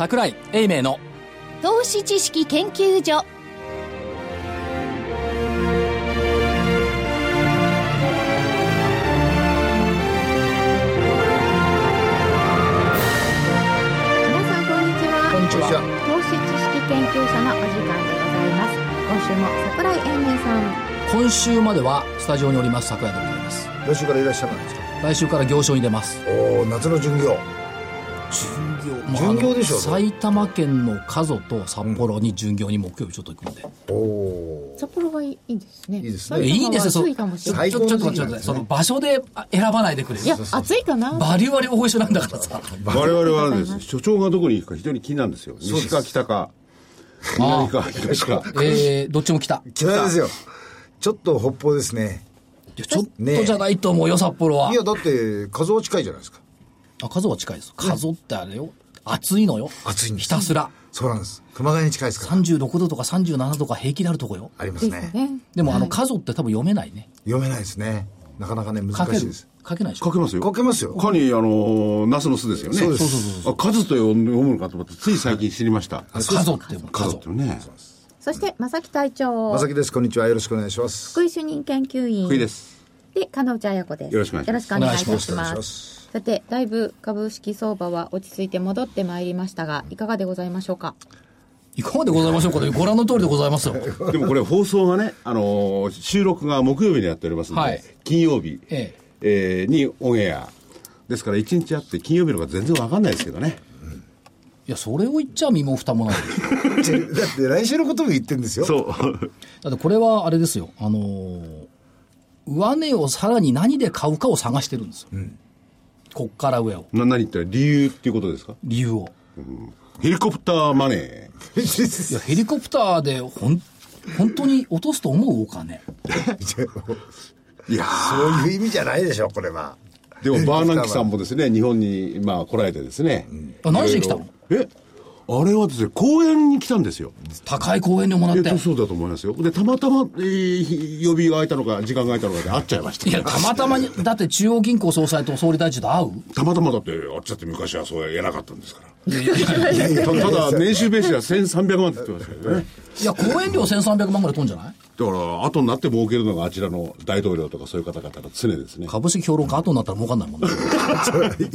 桜井英明の。投資知識研究所。皆さんこんにちは。こんにちは。投資知識研究所のお時間でございます。今週も桜井英明さん。今週まではスタジオにおります桜井でございます。来週からいらっしゃるんですか？来週から行商に出ます。おお夏の巡業巡業。巡業でしょあの埼玉県の加須と札幌に巡業に木曜日ちょっと行くので、おお札幌がいいですね。いいですね。えいいですよ。そ暑いかもしちょっと待ってちょっと待ってその場所であ選ばないでくれいや暑いかな。バリバリ大一緒なんだからさ。我々はです所長がどこに行くか非常に気になるんですよ。西か北か。南か東か。えー、どっちも来た。い北ですよ。ちょっと北方ですね。やちょっとじゃないと思うよ札幌は。いやだって数は近いじゃないですかあ加須は近いです。加須ってあれよ。暑いのよ。暑いんです。ひたすら。そうなんです。熊谷に近いですから。36度とか37度とか平気であるとこよ。ありますね。でもあの加須って多分読めないね。読めないですね。なかなかね難しいです。書けないかけますよ。書けますよ。かにあのナスの巣ですよね。そうです。あ数と読むのかと思ってつい最近知りました。加須って読む加数っ須てねそして正木隊長。まさきです。こんにちは。よろしくお願いします。福井主任研究員。福井ですで金内彩子ですよろしくお願いしますよろしくお願いいたしますさてだいぶ株式相場は落ち着いて戻ってまいりましたがいかがでございましょうか？いかがでございましょうかね。ご覧の通りでございますよ。でもこれ放送がね、あのー収録が木曜日にやっておりますんで、はい。金曜日、ええ。ーにオンエア。ですから1日あって金曜日の方が全然わかんないですけどね。いやそれを言っちゃ身も蓋もない。だって来週のことも言ってるんですよ。そう。だってこれはあれですよ。あのー上値をさらに何で買うかを探してるんですよ、こっから上を。な何言ったら理由っていうことですか？理由を。ヘリコプターマネー。いやヘリコプターでほん本当に落とすと思うお金。いやそういう意味じゃないでしょこれは。ーでもバーナンキさんもですね日本にまあ来られてですね、あ何しに来たの？え？あれはですね公園に来たんですよ。高い公園でもらってえっとそうだと思いますよ。でたまたま、えー呼びが空いたのか時間が空いたのかで会っちゃいました。いやたまたまにだって中央銀行総裁と総理大臣と会う？たまたまだってあっちだって昔はそうやなかったんですから。いやいやたただ年収ベースでは1300万って言ってましたけどねいや公園料1300万ぐらい飛んじゃないだから後になって儲けるのがあちらの大統領とかそういう方々の常ですね。株式評論家後になったら儲かんないもんね。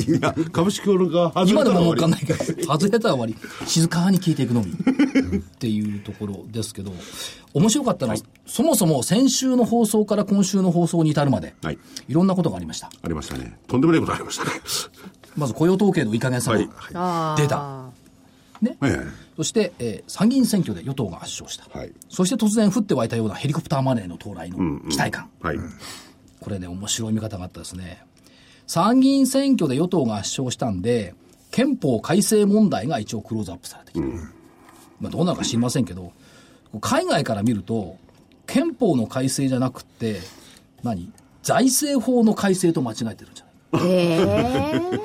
いや株式協力が外今でも儲か。んないから外れたら終わり。静かに聞いていくのみ。っていうところですけど。面白かったのは、そもそも先週の放送から今週の放送に至るまで、はい。いろんなことがありました。ありましたね。とんでもないことありましたね。まず雇用統計のいい加減さがはい。あー。出たね、えそして、えー参議院選挙で与党が圧勝した、はい。そして突然降って湧いたようなヘリコプターマネーの到来の期待感、えはい。これね、面白い見方があったですね。参議院選挙で与党が圧勝したんで、憲法改正問題が一応クローズアップされてきて、まあどうなのか知りませんけど、海外から見ると、憲法の改正じゃなくって、何？財政法の改正と間違えてるんじゃないえ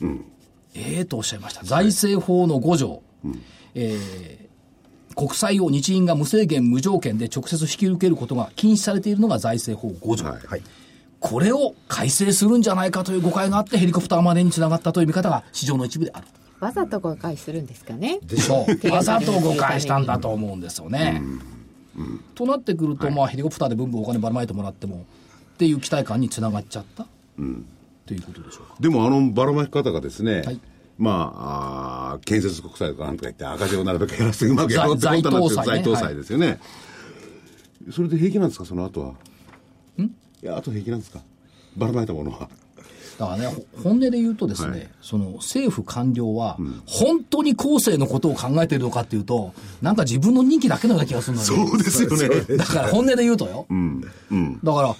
えええとおっしゃいました。財政法の5条、えー国債を日銀が無制限無条件で直接引き受けることが禁止されているのが財政法5条。はい。はい。これを改正するんじゃないかという誤解があってヘリコプターマネーにつながったという見方が市場の一部である。わざと誤解するんですかね。そう。わざと誤解したんだと思うんですよね。となってくると、まあヘリコプターでブンブンお金ばらまいてもらってもっていう期待感につながっちゃった、っていうことでしょうか。でもあのばらまき方がですね、はいまああー建設国債とかなんとか言って赤字をなるべく減らしてうまくやろうってことになってる財財東東債ですよね、それで平気なんですかその後は？いやあと平気なんですか？ばらまいたものは。だからね、ほ本音で言うとですね、はい。その政府官僚は、本当に後世のことを考えているのかっていうと、なんか自分の任期だけのような気がするのよ。そうですよね。だから本音で言うとよ。だから、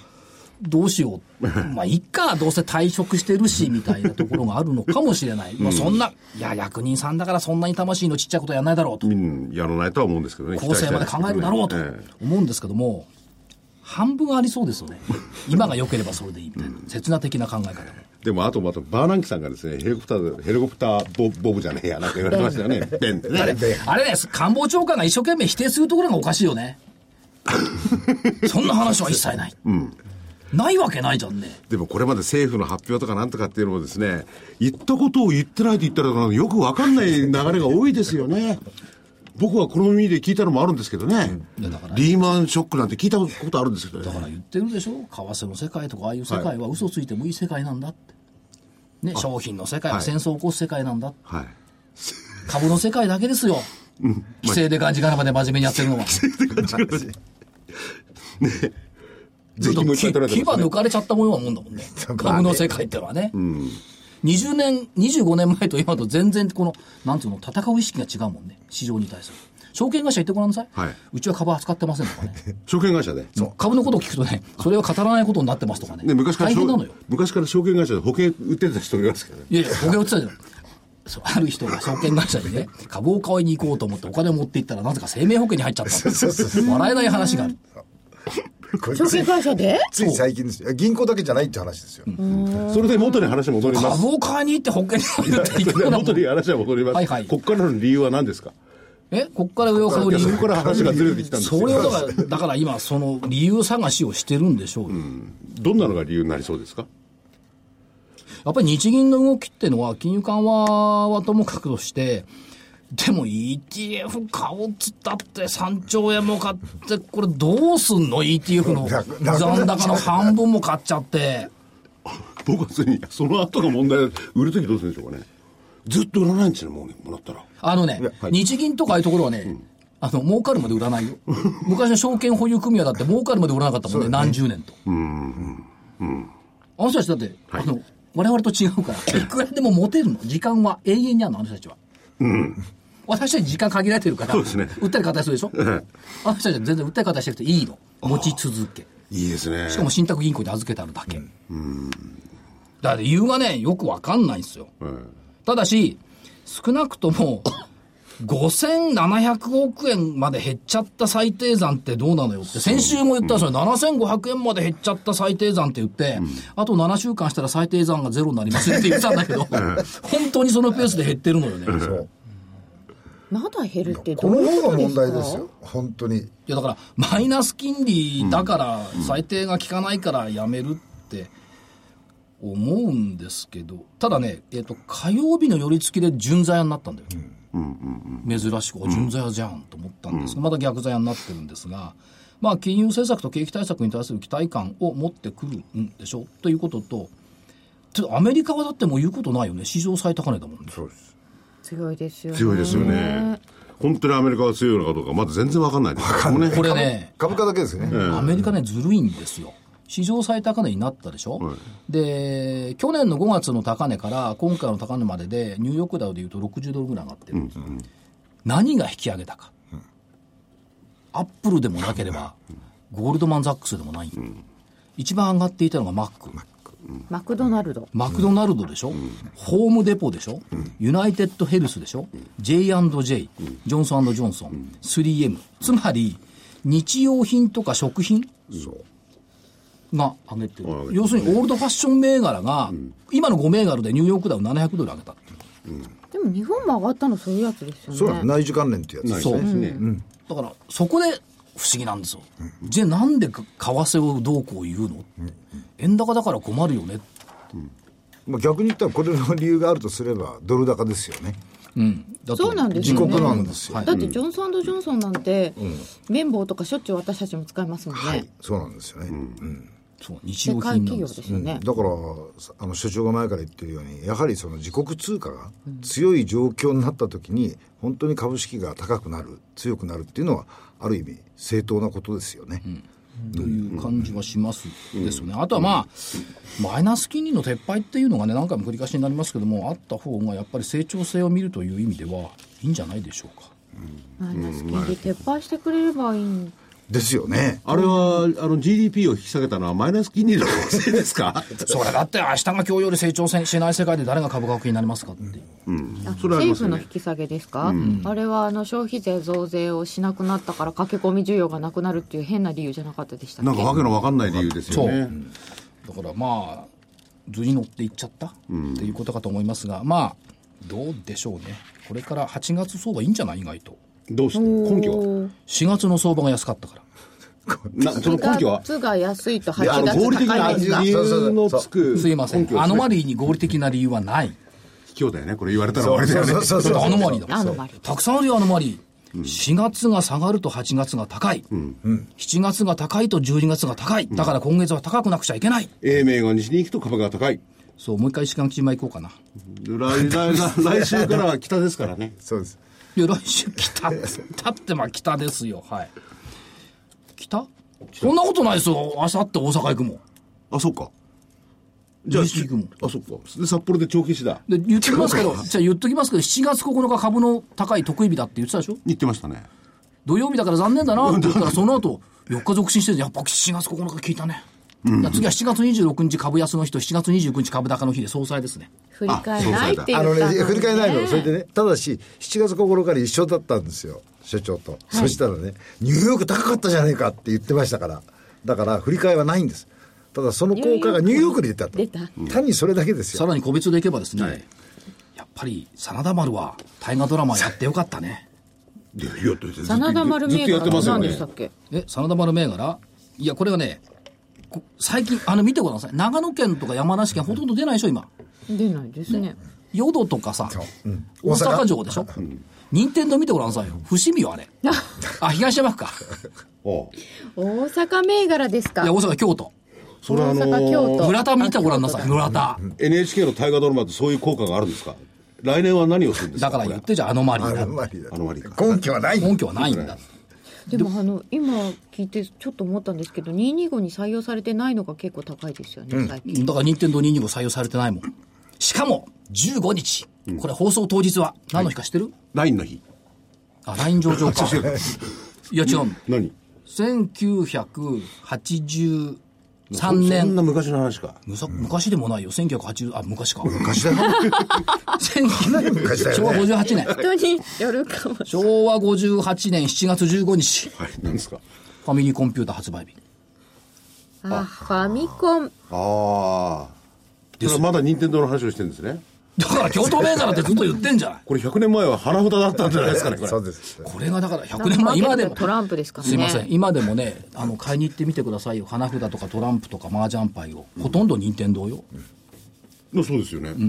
どうしよう。まあ、いっか、どうせ退職してるし、みたいなところがあるのかもしれない。まあ、そんな、いや、役人さんだからそんなに魂のちっちゃいことやらないだろうと。うんやらないとは思うんですけどね後世まで考えるだろうと思うんですけども、半分ありそうですよね。今が良ければそれでいいみたいな。刹那的な考え方。ええでもあとまたバーナンキさんがですねヘリコプターでヘリコプターボボブじゃねえやなんか言われてましたよね ベンってねあれね、官房長官が一生懸命否定するところがおかしいよね。そんな話は一切ない。ないわけないじゃんね。でもこれまで政府の発表とかなんとかっていうのもですね、言ったことを言ってないと言ったらよくわかんない流れが多いですよね。僕はこの耳で聞いたのもあるんですけどね。リーマンショックなんて聞いたことあるんですけどね。だから言ってるでしょ為替の世界とかああいう世界は嘘ついてもいい世界なんだって。ね、商品の世界ははい戦争を起こす世界なんだ。はい。株の世界だけですよ。規制でがんじがらまで真面目にやってるのは。ぜひもう一回取られてね抜かれちゃったもようなもんだもんね。株の世界ってのはね。20年、25年前と今と全然この、なんつうの、戦う意識が違うもんね。市場に対する。証券会社行ってごらんなさい。はいうちは株扱ってませんとかね。証券会社で。株のことを聞くとね、それは語らないことになってますとかね。ね、昔から証大変なのよ。昔から証券会社で保険売ってた人いますけどね。いやいや、保険売ってたじゃん。そうある人が証券会社にね、株を買いに行こうと思ってお金を持って行ったら、なぜか生命保険に入っちゃったの笑えない話がある。証券会社で？つい最近ですよ。銀行だけじゃないって話ですよ、それで元に話戻ります。株を買いに行って保険に入るっていくら元に話は戻ります。はいはい。こっからの理由は何ですか？え？こっから上を買う理由。そこから話がずれてきたんですよ。それをだから、だから今、その理由探しをしてるんでしょうよ。どんなのが理由になりそうですか？やっぱり日銀の動きっていうのは、金融緩和はともかくとして、でも ETF 買おうっつったって3兆円も買って、これどうすんの ?ETF の残高の半分も買っちゃって。僕は普通に、その後が問題で、売るときどうするんでしょうかね。ずっと売らないんですよね、もうね、もらったら。あのね、はい日銀とかああいうところはね、あの、儲かるまで売らないよ。昔の証券保有組合だって儲かるまで売らなかったもんね、何十年と。あの人たちだって、あの、我々と違うから、いくらでも持てるの。時間は永遠にあるの、あの人たちは。私たち時間限られてるから、そうですね売ったり買ったりするでしょ？あの人たちは全然売ったり買ったりしなくていいの。持ち続け。いいですね。しかも信託銀行に預けてあるだけ。だから理由がね、よくわかんないんですよ。ただし、少なくとも、5700億円まで減っちゃった最低残ってどうなのよって、先週も言ったそれ、7500円まで減っちゃった最低残って言って、あと7週間したら最低残がゼロになりますよって言ってたんだけど、本当にそのペースで減ってるのよね。まだ減るってどこのういうこ方が問とですか？題ですよ本当に。いやだから、マイナス金利だから、最低が効かないからやめるって思うんですけど、ただね、えっ、と、火曜日の寄り付きで純在屋になったんだよ。珍しく、お純在屋じゃんと思ったんです。が、まだ逆在屋になってるんですが、まあ、金融政策と景気対策に対する期待感を持ってくるんでしょ？ということと、ちょっとアメリカはだってもう言うことないよね。史上最高値だもんね。そうです強いですよね。強いですよね。本当にアメリカが強いのかどうか、まだ全然わかんないです。からね。これね、株価だけですよね、アメリカね、ずるいんですよ。史上最高値になったでしょ、で、去年の5月の高値から今回の高値までで、ニューヨークダウでいうと60ドルぐらい上がってるんです、何が引き上げたか。アップルでもなければ、ゴールドマン・ザックスでもない、一番上がっていたのがマック。マクドナルド。マクドナルドでしょ、ホームデポでしょ、ユナイテッドヘルスでしょ、J&J、ジョンソンジョンソン、3M。つまり、日用品とか食品？が上げてる。要するに、オールドファッション銘柄が、今の5銘柄でニューヨークダウ700ドル上げた。でも日本も上がったのそういうやつですよね。そうなんです内需関連っていうやつですそう。ですね。だから、そこで不思議なんですよ。じゃあなんで為替をどうこう言うの、円高だから困るよね。まあ、逆に言ったらこれの理由があるとすればドル高ですよね。うん。だってそうなんですよね。自国なんですよ、はいだってジョンソンジョンソンなんて、綿棒とかしょっちゅう私たちも使いますもんね、はい。そうなんですよね、うんそう、日用品なんですよ。企業ですよね、だからあの所長が前から言ってるようにやはりその自国通貨が強い状況になった時に本当に株式が高くなる強くなるっていうのはある意味正当なことですよね、という感じはしますですよね。あとはまあ、マイナス金利の撤廃っていうのがね、何回も繰り返しになりますけども、あった方がやっぱり成長性を見るという意味ではいいんじゃないでしょうか。マイナス金利撤廃してくれればいいんですよねあれは、あの、GDP を引き下げたのはマイナス金利のせいですか？それだって明日が今日より成長しない世界で誰が株価格になりますかって。あそれはありますよね政府の引き下げですか、あれはあの消費税増税をしなくなったから駆け込み需要がなくなるっていう変な理由じゃなかったでしたっけ？なんかわけのわかんない理由ですそう。よね。だからまあ、図に乗っていっちゃったっていうことかと思いますが、まあ、どうでしょうね。これから8月相場いいんじゃない？意外と。どうして？根拠は？おー4月の相場が安かったから。なその根拠は？8月が安いと8いやあの月合理的な理由のつくすいません。根拠。ですね。アノマリーに合理的な理由はない。卑怯だよねこれ言われたら。終わりだよねそうそうそう。アノマリーだたくさんあるよ、アノマリー。4月が下がると8月が高い。7月が高いと12月が高い。だから今月は高くなくちゃいけない。英明が西に行くと株が高い。そう、もう一回石垣島行こうかな。来来来来週からは北ですからね。そうですいや、来週北、たってまあ北ですよ。はい。北？そんなことないですよ。明後日大阪行くもん。あそっかじゃあ西行くもんあそっかで札幌で長期市だで、言っときますけど、じゃあ言っときますけど、7月9日株の高い得意日だって言ってたでしょ？言ってましたね土曜日だから残念だなって言ったら、その後、4日続進してるやっぱ7月9日聞いたね。次は7月26日株安の日と7月29日株高の日で総裁ですね。振り返らないって言あのね振り返らないのそれでねただし7月9日から一緒だったんですよ。所長と、そしたらねニューヨーク高かったじゃねえかって言ってましたから。だから振り替えはないんです。ただその効果がニューヨークで出たと。出た。単にそれだけですよ。さらに個別でいけばですね、やっぱり真田丸は大河ドラマやってよかったね。いやいや真田丸銘ずっとやってますよね。柄何でしたっけ？え、真田丸銘柄？いや、これがね、こ最近、あの見てください。長野県とか山梨県ほとんど出ないでしょ、今。出ないですね淀とかさ、うん大阪城でしょ。任天堂見てごらんなさいよ。伏見よ、あれ。あ、東山区か。大阪銘柄ですか？いや、大阪、京都。それはあの大阪京都村田見てごらんなさい、村田。NHK の大河ドラマってそういう効果があるんですか？来年は何をするんですか？だから言ってじゃあアノマリあーだのまりだアノマリか根拠はない根拠はないんだ。でもあの今聞いてちょっと思ったんですけど225に採用されてないのが結構高いですよね、最近だから任天堂225採用されてないもん。しかも、15日。これ放送当日は何の日か知ってる、LINE の日あ、LINE 上場か。いや違う。何？1983そん年。な昔の話かむさ昔でもないよ。1980、あ、昔か。昔だよ 1900昔だ昭和よね58年。人によるかも昭和58年7月15日。はい何ですか？ファミリーコンピュータ発売日。あファミコンああそれはまだ任天堂の話をしてるんですねだから京都銘柄ってずっと言ってんじゃない。これ100年前は花札だったんじゃないですかねこれそうですこれがだから100年前、今でも。トランプですからねすいません。今でもね、あの、買いに行ってみてくださいよ。花札とかトランプとか麻雀牌を。ほとんど任天堂よ。のそうですよね、だか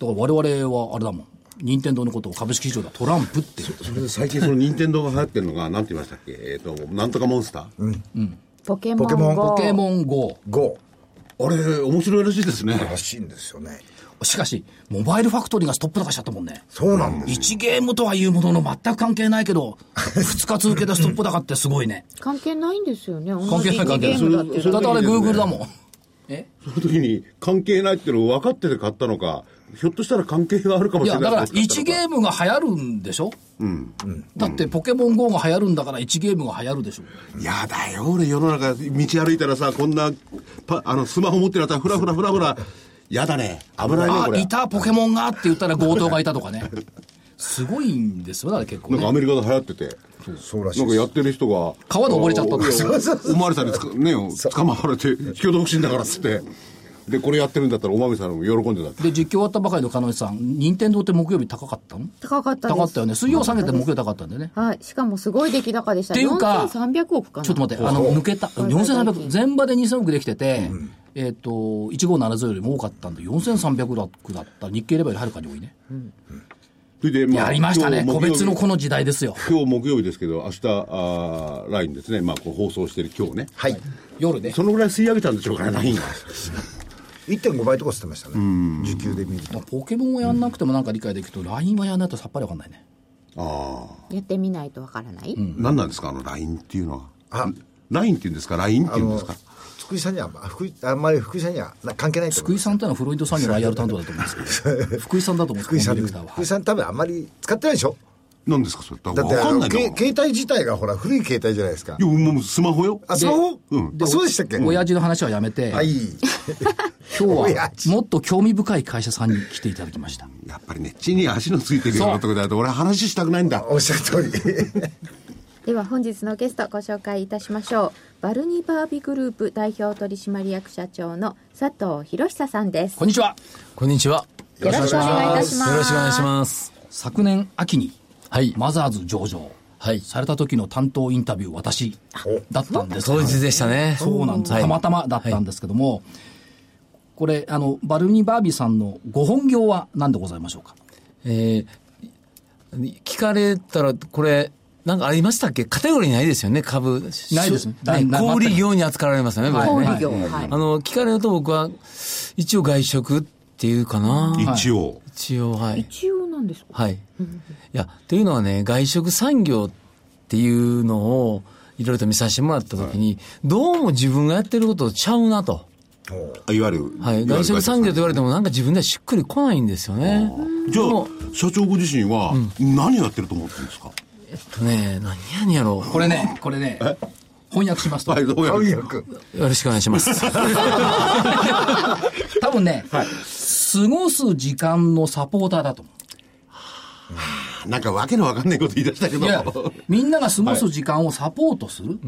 ら我々はあれだもん。任天堂のことを株式市場ではトランプって言う。それで最近その任天堂が流行ってるのが何て言いましたっけ？えっ、となんとかモンスター、ポケモンポケモン GO ポケモン GO。5あれ面白いらしいですねらしいんですよねしかし、モバイルファクトリーがストップ高しちゃったもんね。そうなんです1ゲームとはいうものの全く関係ないけど、2日続けてストップ高ってすごいね。関係ないんですよね。関係ない関係ない。だって。それだってあれそれ Google だもん。え？その時に関係ないっていうのを分かってて買ったのかひょっとしたら関係があるかもいや、しれない。だから1ゲームが流行るんでしょ？だってポケモン GO が流行るんだから1ゲームが流行るでしょ。やだよ俺世の中道歩いたらさこんなパあのスマホ持ってるやつはフラフラフラフラやだね。危ないねこあ、れ。いたポケモンがって言ったら強盗がいたとかね。すごいんですよ。ね、あれ結構ね。なんかアメリカで流行ってて。そうらしいなんかやってる人が川で溺れちゃったといやおまわりさんにつか、ね、捕まわれて引き独身だからっつって。でこれやってるんだったらおまみさんも喜んでたって。で、実況終わったばかりの彼女さん、任天堂って木曜日高かったの？高かったです。高かったよね。水曜下げて木曜高かったんでね。はい。しかもすごい出来高でしたっていうか4300億かな。ちょっと待って、あの、抜けた。4300、全場で2000億できてて、えっと、1570よりも多かったんで、4300億だった。日経レベルはるかに多いね。それで、まやりましたね。個別のこの時代ですよ。今日木曜日ですけど明日あー LINE ですね、まあ、こう放送してる今日ね。はい。夜ね。そのぐらい吸い上げたんでしょうかね。LINE が1.5倍とかしてましたね。時給で見ると。まあポケモンをやんなくてもなんか理解できると、LINE はやんないとさっぱりわかんないね。あやってみないとわからない、あ、何なんですかあの LINE っていうのは。あ。LINE っていうんですか？LINE っていうんですか？福井さんにはあ福井あんまり福井さんにはな関係ないと思います。福井さんってのはフロイド産業の IR 担当だと思うんですけど、福井さんだと思うんです福井さん。福井さん多分あんまり使ってないでしょ？何ですかそれ？だだって携帯自体がほら古い携帯じゃないですか。やもうスマホよ。あスマホ？うん。あそうでしたっけ？親父の話はやめて、はい 今日親は父。もっと興味深い会社さんに来ていただきました。やっぱりね地に足のついてるようなところだと俺は話したくないんだ。おっしゃる通りでは本日のゲストご紹介いたしましょうバルニバービグループ代表取締役社長の佐藤博久さんですこんにちは。こんにちは。よろしくお願いいたしますよろしくお願いします。昨年秋にはい。マザーズ上場。はいされた時の担当インタビュー、私だったんです当日でしたね。そうなんです、はいたまたまだったんですけども、これ、あの、バルニーバービーさんのご本業は何でございましょうか？えー聞かれたら、これ、なんかありましたっけ？カテゴリーないですよね、株。ないですはいなな小売業に扱われますよね、これね。小売業はいあの、聞かれると僕は、一応外食っていうかな。一応。一応、はい。一応なんですか？はい。いや、というのはね、外食産業っていうのを、いろいろと見させてもらったときに、どうも自分がやってることとちゃうなと。いわゆる。はい。外食産業と言われてもなんか自分ではしっくりこないんですよね。じゃあ社長ご自身は、何やってると思ってるんですか？えっとね、何やねやろう。これね、これね、翻訳しますと、はい、どうやる？よろしくお願いします。多分ね、過ごす時間のサポーターだと思う。なんかわけのわかんないこと言い出したけど。みんなが過ごす時間をサポートする、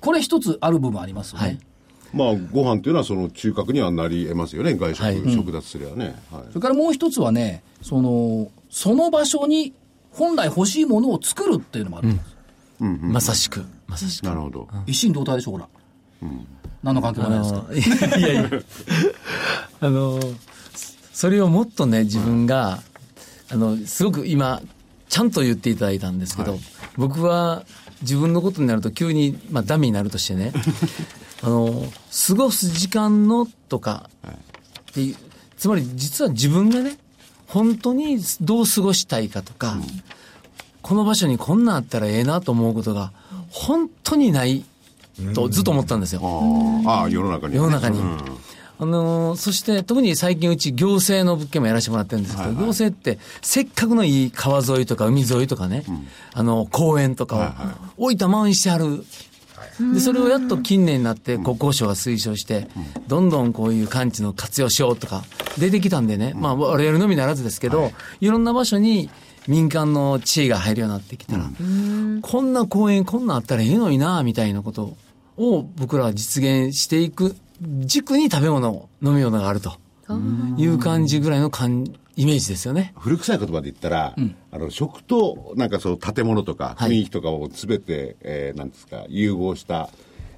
これ一つある部分ありますよね。はいまあ、ご飯っていうのはその中核にはなり得ますよね。外食、はい食奪すればね。はいそれからもう一つはね、その、その場所に本来欲しいものを作るっていうのもあるんです。まさしく。まさしく。なるほど。一心同体でしょ、ほら。何の関係もあないですかの、いやいや、あの、それをもっとね、自分が、あの、すごく今、ちゃんと言っていただいたんですけど、僕は自分のことになると急に、まあ、ダメになるとしてね、あの、過ごす時間のとか、っていう、つまり実は自分がね、本当にどう過ごしたいかとか、この場所にこんなんあったらええなと思うことが、本当にないとずっと思ったんですよ。ああ、世の中にはね、世の中に。うんあのーそして特に最近うち行政の物件もやらせてもらってるんですけど、行政ってせっかくのいい川沿いとか海沿いとかね、あの、公園とかを置いたままにしてある。で、それをやっと近年になって国交省が推奨して、どんどんこういう感知の活用しようとか出てきたんでね、まあ我々のみならずですけど、い。ろんな場所に民間の知恵が入るようになってきたら、こんな公園こんなんあったらいいのにな、みたいなことを僕らは実現していく軸に食べ物、飲み物があるという感じぐらいの感イメージですよね。古臭い言葉で言ったら、あの食となんかその建物とかはい。雰囲気とかをすべて、えーなんですか融合した、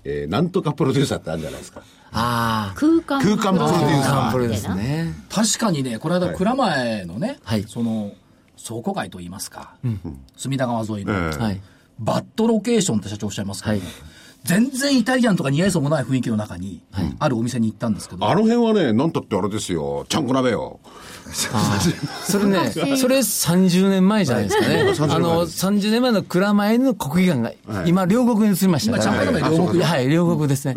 えーなんとかプロデューサーってあるんじゃないですか。ああ。空間空間プロデューサープルですね。確かにね、この間、蔵前のね、はい。その、倉庫街といいますか、隅田川沿いの、ええ。はい。バッドロケーションって社長おっしゃいますけど、はい。全然イタリアンとか似合いそうもない雰囲気の中に、あるお店に行ったんですけど、あの辺はねなんたってあれですよ。ちゃんこ鍋よそれね、それ30年前じゃないですかね。あの、30年前。の蔵前の国技館が、今、両国に移りました。ね両国。はい、両国ですね。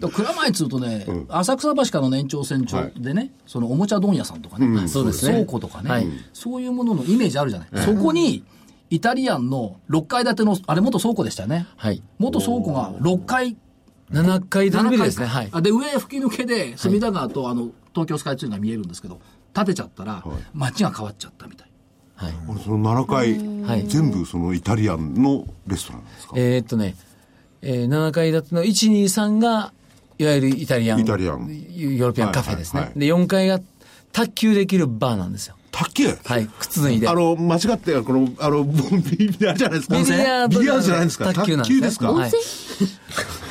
蔵前っつうとね、浅草橋からの年長線上でね、そのおもちゃ問屋さんとかね、そうですね。倉庫とかね、はい。そういうもののイメージあるじゃない。そこに、イタリアンの6階建ての、あれ元倉庫でしたよね。はい。元倉庫が6階、7階建てビルですね。7はい。あで、上吹き抜けで、隅田川と、あの、東京スカイツリーが見えるんですけど、建てちゃったら、街が変わっちゃったみたい。はい。俺その7階、はい全部そのイタリアンのレストランなんですか？えーっとね、えー7階建ての1、2、3が、いわゆるイタリアン。イタリアンヨーロピアンカフェですね。はいはいはいで、4階が卓球できるバーなんですよ。卓球？はい。靴脱いで。あの、間違って、この、あの、ビリビリあるじゃないですか？ビリヤードじゃないですか。卓球なんですねですか？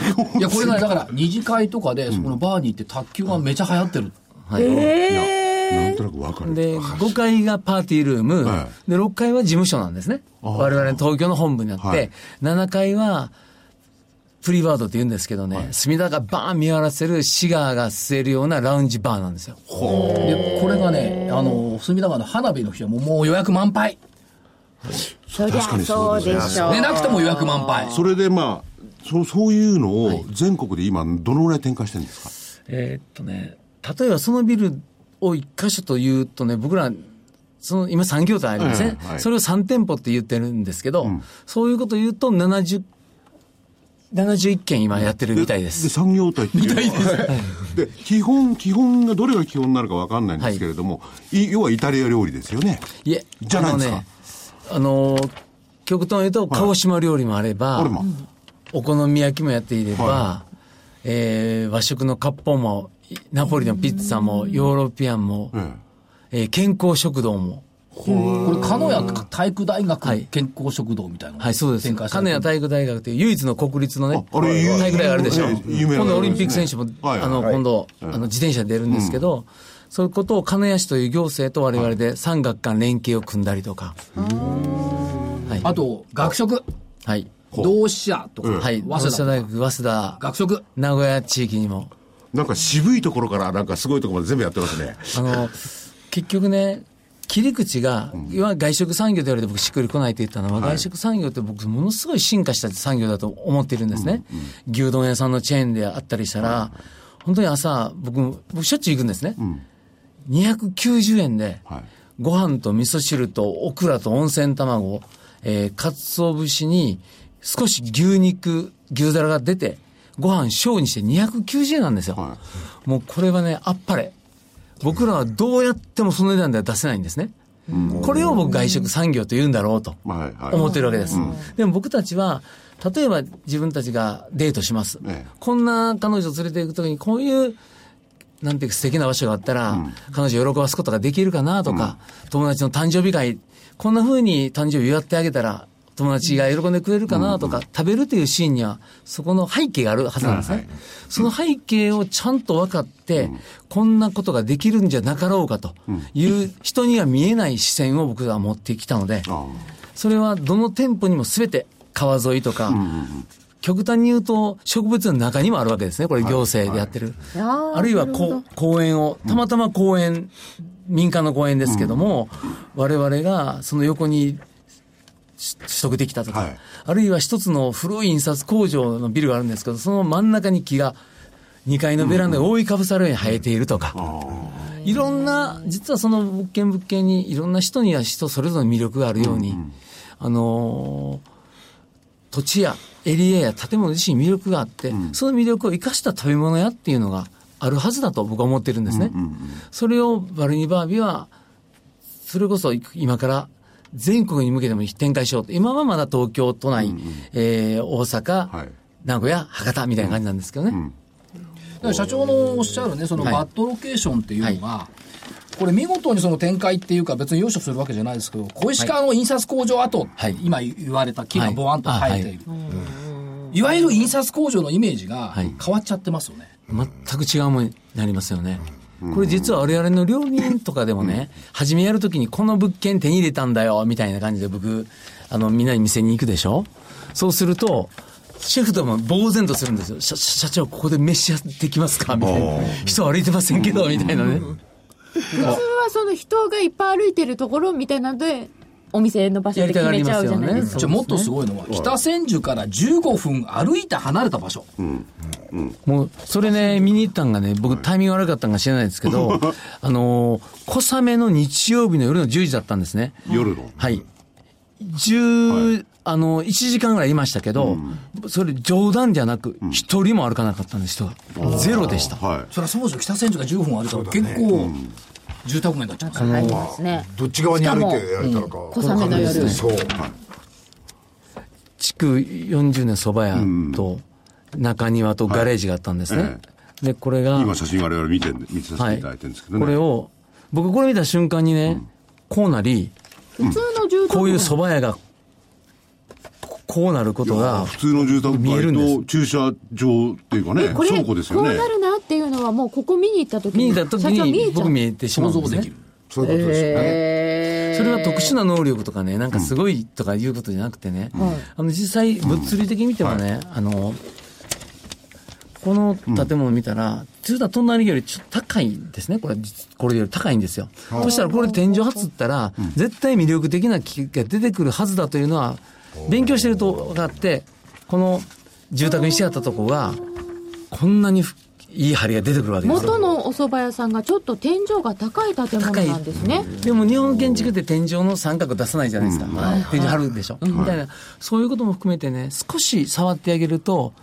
はいいや、これが、だから、二次会とかで、そこのバーに行って卓球がめちゃ流行ってる。はい。いや、なんとなくわかる。で、5階がパーティールーム、はで、6階は事務所なんですね。我々の東京の本部にあって、はい7階は、プリバードって言うんですけどね、隅田がバーン見晴らせるシガーが吸えるようなラウンジバーなんですよ。で、これがね、あの、隅田川の花火の日はもうもう予約満杯。そりゃそうでしょう寝なくても予約満杯。それでまあ、そう、そういうのを全国で今、どのぐらい展開してるんですか？えーっとね、例えばそのビルを一箇所と言うとね、僕ら、その今3業態ありますね、ええはい。それを3店舗って言ってるんですけど、そういうこと言うと70、71件今やってるみたいで。です産業体っていうのは。で、基本、基本がどれが基本になるかわかんないんですけれども、い。要はイタリア料理ですよね。いえ、じゃないんですか。あのね、あのー、極端に言うと、鹿児島料理もあれば、あれも。お好み焼きもやっていれば、はえー和食の割烹も、ナポリのピッツァも、ヨーロピアンも、ええー健康食堂も、これ、鹿屋体育大学はい。健康食堂みたいなのはい、そうです。展開されてる。金谷体育大学という唯一の国立のね、ああれ有体育大学あるでしょ？今度オリンピック選手も、はいあの、今度、あの、自転車で出るんですけど、そういうことを金谷市という行政と我々で産学官連携を組んだりとか。はい。あと、学食、はい。同志社とか、はい。早稲田田大学、早稲田、学食。名古屋地域にも。なんか渋いところからなんかすごいところまで全部やってますね。あの、結局ね、切り口が、いわゆる外食産業と言われて僕しっくりこないと言ったのは、外食産業って僕ものすごい進化した産業だと思っているんですね。牛丼屋さんのチェーンであったりしたら、本当に朝、僕、僕しょっちゅう行くんですね。290円で、はいご飯と味噌汁とオクラと温泉卵、えー、鰹節に少し牛肉、牛皿が出て、ご飯小にして290円なんですよ。はもうこれはね、あっぱれ。僕らはどうやってもその値段では出せないんですね。これを僕外食産業と言うんだろうと思ってるわけです。でも僕たちは、例えば自分たちがデートします。ええこんな彼女を連れて行くときにこういうなんていうか素敵な場所があったら、彼女を喜ばすことができるかなとか、友達の誕生日会、こんな風に誕生日祝ってあげたら、友達が喜んでくれるかなとか、食べるというシーンには、そこの背景があるはずなんですね。その背景をちゃんと分かって、こんなことができるんじゃなかろうかという人には見えない視線を僕は持ってきたので、あそれはどの店舗にも全て川沿いとか、極端に言うと植物の中にもあるわけですね。これ行政でやってる。あるいはこう公園を、たまたま公園、民間の公園ですけども、我々がその横にし取得できたとか、はい。あるいは一つの古い印刷工場のビルがあるんですけど、その真ん中に木が2階のベランダが覆いかぶさるように生えているとか、いろんな、実はその物件物件にいろんな人には人それぞれ魅力があるように、あのー土地やエリアや建物自身に魅力があって、その魅力を生かした食べ物屋っていうのがあるはずだと僕は思ってるんですね。それをバルニバービは、それこそ今から全国に向けても展開しようと。今はまだ東京都内、えー大阪、はい名古屋、博多みたいな感じなんですけどね。だから社長のおっしゃるね、そのはいバッドロケーションっていうのが、これ見事にその展開っていうか別に容赦するわけじゃないですけど、小石川の印刷工場跡、はい今言われた木がボワンとはい生えている。いわゆる印刷工場のイメージがはい変わっちゃってますよね。全く違うものになりますよね。これ実は我々の料理人とかでもね、初めやるときにこの物件手に入れたんだよ、みたいな感じで僕、あの、みんなに店に行くでしょ？そうすると、シェフとも呆然とするんですよ。社社長、ここで飯やってきますか？みたいな。人歩いてませんけど、みたいなね。普通はその人がいっぱい歩いてるところみたいなので、お店の場所で決めちゃうじゃないですか。じゃあもっとすごいのは、北千住から15分歩いて離れた場所。もう、それね、見に行ったんがね、僕タイミング悪かったんか知らないですけど、あのー、小雨の日曜日の夜の10時だったんですね。夜の。はい。10、あの、1時間ぐらいいましたけど、それ冗談じゃなく、一人も歩かなかったんです、人が。ゼロでした。はい。それはそもそも北千住が15分歩いたら結構住宅街になっちゃうんですね。どっち側に歩いてやれたのか。小雨の夜。そう。築40年蕎麦屋と、中庭とガレージがあったんですね。で、これが、今写真我々見て見させていただいてるんですけどね。これを、僕これ見た瞬間にね、こうなり、普通の住宅こういう蕎麦屋が、ここうなることが、普通の住宅見えるんです街と駐車場っていうかね、これ、倉庫ですよねこう。なるなっていうのはもうここ見に行った時見に行った時に僕見えてしまうんですね想像できる。。そういうことですよね。へそれは特殊な能力とかね、なんかすごいとかいうことじゃなくてね、あの実際物理的に見てもね、あの、この建物見たら、実は隣よりちょっと高いんですね。これ、これより高いんですよ。そしたらこれ天井張つったら、絶対魅力的な機器が出てくるはずだというのは、勉強してると分かって、この住宅にしてあったとこが、こんなにふいい梁が出てくるわけですよ。元のお蕎麦屋さんがちょっと天井が高い建物なんですね。でも日本建築って天井の三角出さないじゃないですか。天井張るでしょ。みたいな、そういうことも含めてね、少し触ってあげると、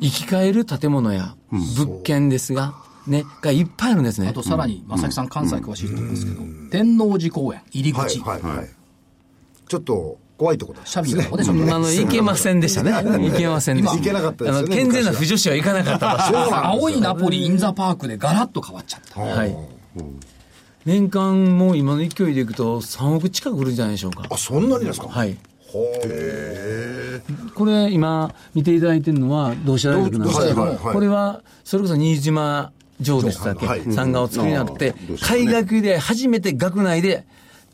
生き返る建物や物件ですが、ね、がいっぱいあるんですねあ。とさらに、正木さん関西詳しいと思うんですけど、天王寺公園入りはい口。はいはい。ちょっと怖いところだシャビーなとこでちょねあの、行けませんでしたね。行けませんでした。行けなかったですよねあの、健全な不女子は行かなかった場所。青いナポリインザパークでガラッと変わっちゃった。はい。年間もう今の勢いでいくと3億近く売るんじゃないでしょうか。あそんなにですか？はい。これ今見ていただいてるのは同志社大学なんですけど、はいはいはいこれはそれこそ新島城でしたっけ、はい参加を作りになって、海学で初めて学内で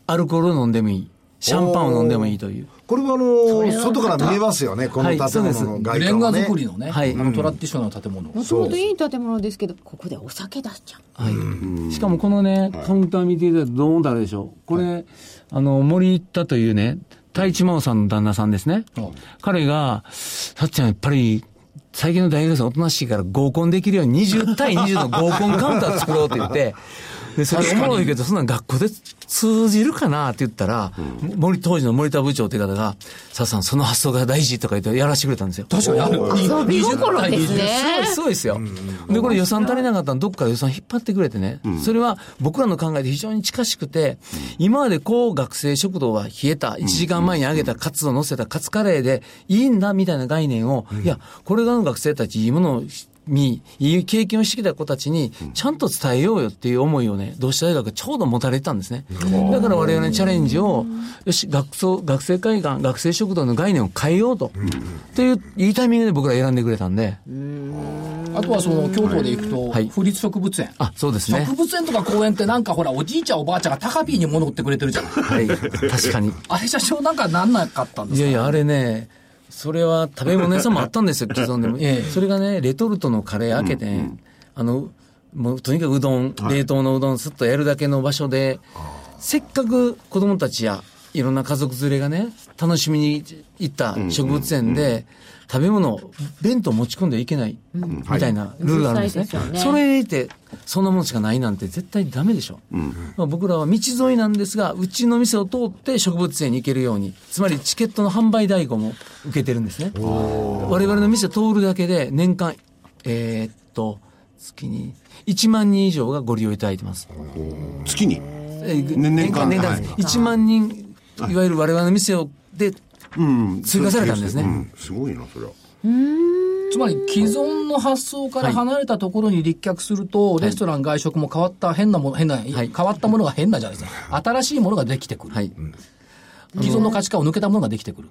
アルコールを飲んでもいい。シャンパンを飲んでもいいという。これはあの外から見えますよねこのはい建物の外レンガ観はね、造りのね、はい。あのトラディショナルな建物。もともといい建物ですけどここでお酒出しちゃう。はい。しかもこのね、カウンター見ていただくとどう思ったらでしょう。これ、あの、森田というね、太一真央さんの旦那さんですね。うん彼が、さっちゃんやっぱり、最近の大学生おとなしいから合コンできるように20対20の合コンカウンター作ろうって言って、で、それおもろいけど、そんなん学校で通じるかなって言ったら、森、当時の森田部長っていう方が、さあさん、その発想が大事とか言ってやらせてくれたんですよ。確かにある。遊び心ですねすごいですよ。で、これ予算足りなかったらどっかで予算引っ張ってくれてね。それは僕らの考えで非常に近しくて、今までこう学生食堂は冷えた、1時間前に揚げたカツを乗せたカツカレーでいいんだみたいな概念を、いや、これがの学生たちいいものをに、いい経験をしてきた子たちに、ちゃんと伝えようよっていう思いをね、同志社大学がちょうど持たれてたんですね。だから我々のチャレンジを、よし、学生、学生会館、学生食堂の概念を変えようと。っていう、いいタイミングで僕ら選んでくれたんで。あとはその京都で行くと、はい府立植物園。あ、そうですね植。物園とか公園ってなんかほら、おじいちゃんおばあちゃんが高ピーに物売ってくれてるじゃん。はい。確かに。あれ社長なんかなんなかったんですか？いやいや、あれね、それは食べ物屋さんもあったんですよ、既存でも。ええ。それがね、レトルトのカレー開けて、あの、もうとにかくうどん、冷凍のうどんすっとやるだけの場所で、せっかく子供たちや、いろんな家族連れがね、楽しみに行った植物園で、食べ物、弁当持ち込んではいけない、みたいなルールがあるんですね。うるさいそれで、そんなものしかないなんて絶対ダメでしょ。まあ、僕らは道沿いなんですが、うちの店を通って植物園に行けるように、つまりチケットの販売代行も受けてるんですね。我々の店通るだけで年間、えーっと、月に1万人以上がご利用いただいてます。月に？えー年年間、年間はい1万人、いわゆる我々の店をで、うん。追加されたんですねうん。すごいな、それは。つまり既存の発想から離れたところに立脚すると、レストラン外食も変わった変なもの、変な、い変わったものが変なじゃないですか。新しいものができてくる。はい。既存の価値観を抜けたものができてくる。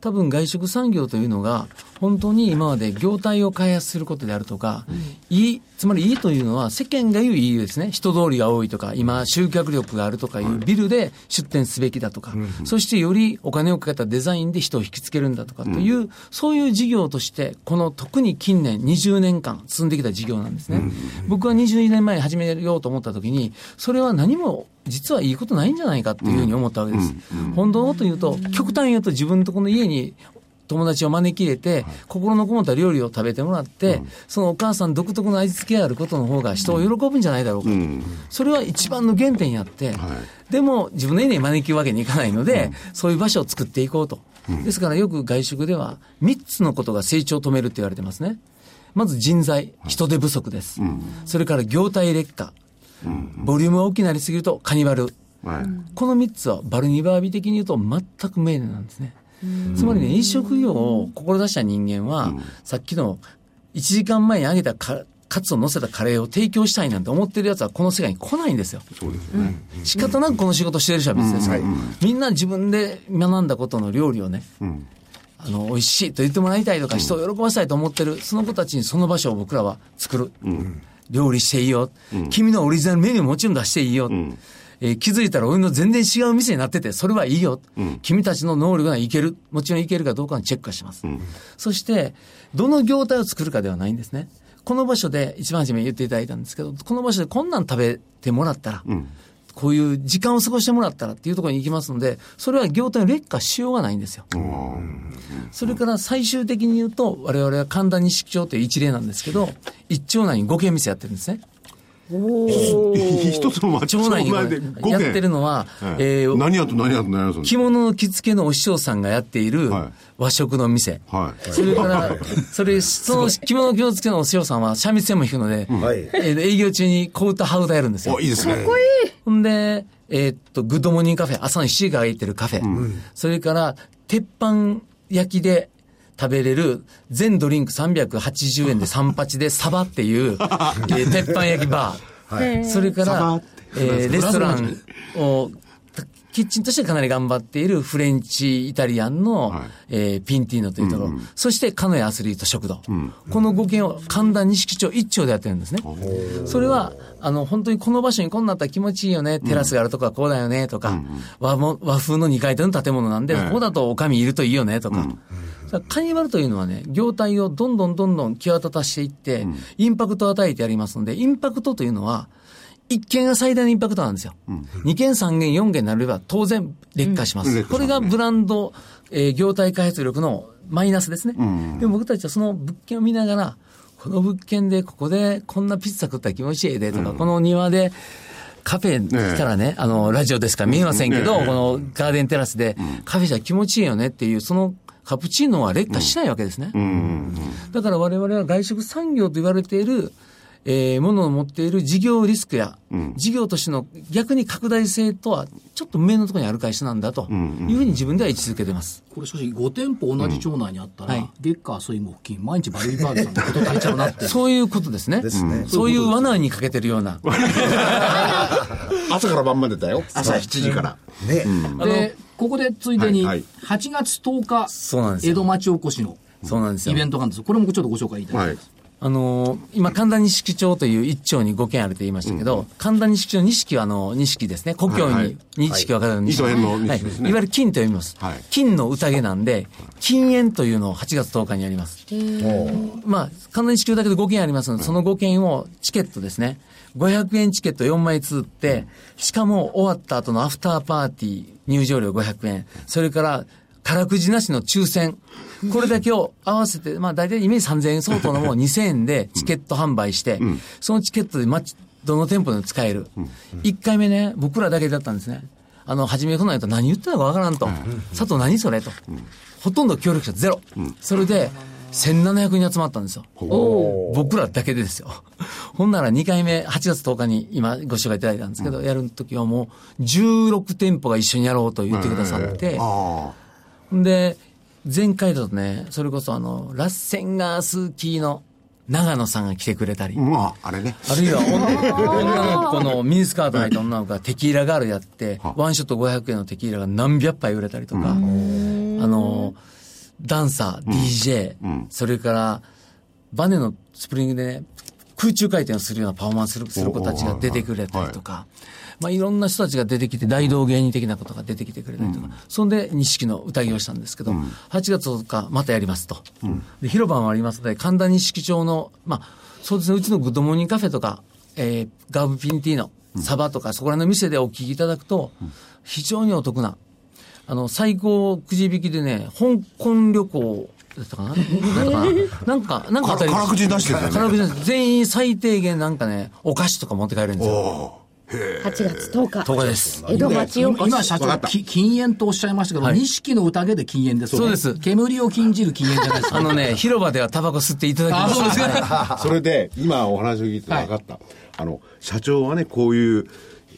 多分外食産業というのが、本当に今まで業態を開発することであるとか、いい、つまりいいというのは世間が言ういいですね。人通りが多いとか、今集客力があるとかいうビルで出店すべきだとか、そしてよりお金をかけたデザインで人を引きつけるんだとかという、そういう事業として、この特に近年20年間進んできた事業なんですね。僕は22年前に始めようと思った時に、それは何も実はいいことないんじゃないかっていうふうに思ったわけです。本当のこと言うと、極端に言うと自分のところの家に友達を招き入れて、心のこもった料理を食べてもらって、そのお母さん独特の味付けがあることの方が人を喜ぶんじゃないだろうかと。それは一番の原点やって、でも自分の家に招きわけにいかないので、そういう場所を作っていこうと。ですからよく外食では3つのことが成長を止めるって言われてますね。まず人材、人手不足です。それから業態劣化。ボリュームが大きくなりすぎるとカニバル。はい。この3つはバルニバービ的に言うと全く明瞭なんですね。つまりね、飲食業を志した人間は、さっきの1時間前に揚げたカカツを乗せたカレーを提供したいなんて思ってる奴はこの世界に来ないんですよ。そうですね。仕方なくこの仕事してる人は別ですから、みんな自分で学んだことの料理をね、あの、美味しいと言ってもらいたいとか、人を喜ばせたいと思ってる、その子たちにその場所を僕らは作る。料理していいよ。君のオリジナルメニューもちろん出していいよ。えー気づいたら俺の全然違う店になってて、それはいいよ。君たちの能力がいける。もちろんいけるかどうかのチェックはします。そして、どの業態を作るかではないんですね。この場所で、一番初めに言っていただいたんですけど、この場所でこんなん食べてもらったら、こういう時間を過ごしてもらったらっていうところに行きますので、それは業態の劣化しようがないんですよ。それから最終的に言うと、我々は神田西町という一例なんですけど、一町内に5軒店やってるんですね。一つの町町内に内で5軒。やってるのは、はいえー何やと何やと何やと着物の着付けのお師匠さんがやっているはい和食の店。はい。それから、それ、その着物の着付けのお師匠さんは三味線も弾くので、はい。えー営業中に小唄、端唄やるんですよ。お。いいですね。ほんで、えーっと、グッドモーニングカフェ、朝の7時からやってるカフェ。それから、鉄板焼きで食べれる全ドリンク380円で3八でサバっていう、えー鉄板焼きバー。それから、えーレストランを、キッチンとしてかなり頑張っているフレンチ、イタリアンの、はい。えーピンティーノというところ、そしてカノエアスリート食堂、この5軒を神田錦町1町でやってるんですね。それは、あの、本当にこの場所にこんなったら気持ちいいよね、テラスがあるとかこうだよね、とか、和も和風の2階建ての建物なんで、ここだとおかみいるといいよね、とか。さカニバルというのはね、業態をどんどんどんどん際立たしていって、インパクトを与えてやりますので、インパクトというのは、1件が最大のインパクトなんですよ。2件、3件、4件になれば当然劣化します。うん。これがブランド、えー業態開発力のマイナスですね。でも僕たちはその物件を見ながら、この物件でここでこんなピッツァ食ったら気持ちいいでとか、この庭で、カフェからね、あの、ラジオですから見えませんけど、このガーデンテラスで、カフェじゃ気持ちいいよねっていう、そのカプチーノは劣化しないわけですね。だから我々は外食産業と言われている、えーものを持っている事業リスクや、事業としての逆に拡大性とはちょっと上のところにある会社なんだというふうに自分では位置づけてます。これしかし5店舗同じ町内にあったら、はい月火水木金毎日バルビバーグさんのこと足りちゃうなって そういうことですね。ですねそういう罠にかけてるような。朝から晩までだよ。朝7時から。ね、でここでついでにはい8月10日、そうなんですよ江戸町おこしのそうなんですよイベ。ントがあるんですこれもちょっとご紹介いただきはいます、。あのー今、神田錦町という一町に5軒あると言いましたけど、神田錦町、錦はあの、錦ですね。故郷はいはいに、錦はの錦。はい。錦ですねいわゆる金と読みます。はい金の宴なんで、金宴というのを8月10日にやります。まあ、神田錦町だけで5軒ありますので、その5軒をチケットですね。500円チケット4枚通って、しかも終わった後のアフターパーティー入場料500円。それから、からくじなしの抽選。これだけを合わせて、まあ大体イメージ3000円相当のものを2000円でチケット販売して、そのチケットでマどの店舗でも使える。1回目ね、僕らだけだったんですね。あの、初め来ないと何言ってたのかわからんと。佐藤何それと。ほとんど協力者ゼロ。それで、1700人集まったんですよ。僕らだけでですよ。ほんなら2回目、8月10日に今ご紹介いただいたんですけど、やるときはもう16店舗が一緒にやろうと言ってくださって、あで、前回だとね、それこそあの、ラッセンガースーキーの長野さんが来てくれたり、あ。まあ、あれね。あるいは女 女の子のミニスカート履いた女の子がテキーラガールやって、ワンショット500円のテキーラが何百杯売れたりとか、あの、ダンサー、DJ、それから、バネのスプリングでね、空中回転をするようなパフォーマンスするする子たちが出てくれたりとか、まあいろんな人たちが出てきて、大道芸人的なことが出てきてくれたりとか、そんで錦の宴をしたんですけど、8月10日またやりますと。で広場もありますので、神田錦町の、まあ、そうですね、うちのグッドモーニングカフェとか、えーガブピンティーノ、サバとか、そこら辺の店でお聞きいただくと、非常にお得な、あの、最高くじ引きでね、香港旅行だったかな？な なんか、なんかあたりからからくじ出してたよね。からくじ出して全員最低限なんかね、お菓子とか持って帰れるんですよ。8月10日。10日です。江戸町おこし。今社長き禁煙とおっしゃいましたけど、はい。錦の宴で禁煙ですよね。そうです。煙を禁じる禁煙じゃないですか。あのね、広場ではタバコ吸っていただきます。あそうですね それで、今お話を聞いて分かった。あの、社長はね、こういう、